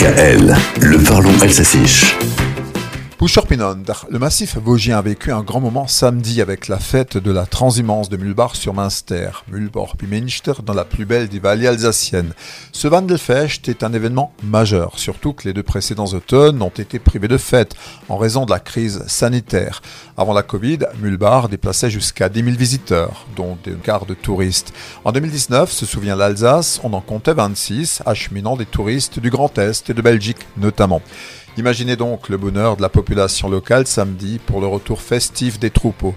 DKL, le parlons Elsassiche. Le massif vosgien a vécu un grand moment samedi avec la fête de la transhumance de Mulbar sur Münster, Mulborg Pimenster, dans la plus belle des vallées alsaciennes. Ce Wandelfest est un événement majeur, surtout que les deux précédents automnes ont été privés de fête en raison de la crise sanitaire. Avant la Covid, Mulbar déplaçait jusqu'à 10 000 visiteurs, dont des quarts de touristes. En 2019, se souvient l'Alsace, on en comptait 26, acheminant des touristes du Grand Est et de Belgique notamment. Imaginez donc le bonheur de la population locale samedi pour le retour festif des troupeaux.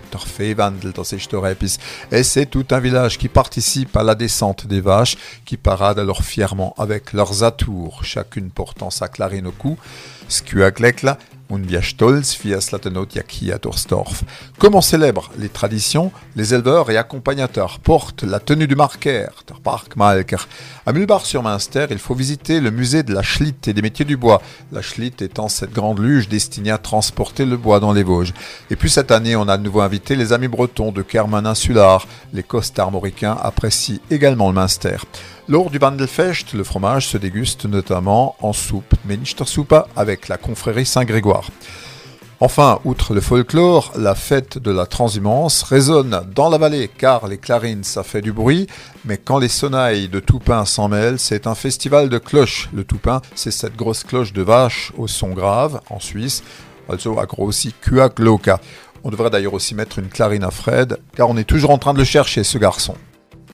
Et c'est tout un village qui participe à la descente des vaches, qui paradent alors fièrement avec leurs atours, chacune portant sa clarine au cou. Und wir stolz Comme on célèbre les traditions, les éleveurs et accompagnateurs portent la tenue du marquer, der Parkmalker. À Mulbar-sur-Münster, il faut visiter le musée de la Schlitt et des métiers du bois. La Schlitt étant cette grande luge destinée à transporter le bois dans les Vosges. Et puis cette année, on a de nouveau invité les amis bretons de Kerman Insular. Les costards mauricains apprécient également le Münster. Lors du Bandelfest, le fromage se déguste notamment en soupe, Soupa, avec la confrérie Saint-Grégoire. Enfin, outre le folklore, la fête de la transhumance résonne dans la vallée car les clarines ça fait du bruit, mais quand les sonnailles de Toupin s'en mêlent, c'est un festival de cloches. Le Toupin, c'est cette grosse cloche de vache au son grave en Suisse, also grossi Kuak Loka. On devrait d'ailleurs aussi mettre une clarine à Fred, car on est toujours en train de le chercher ce garçon.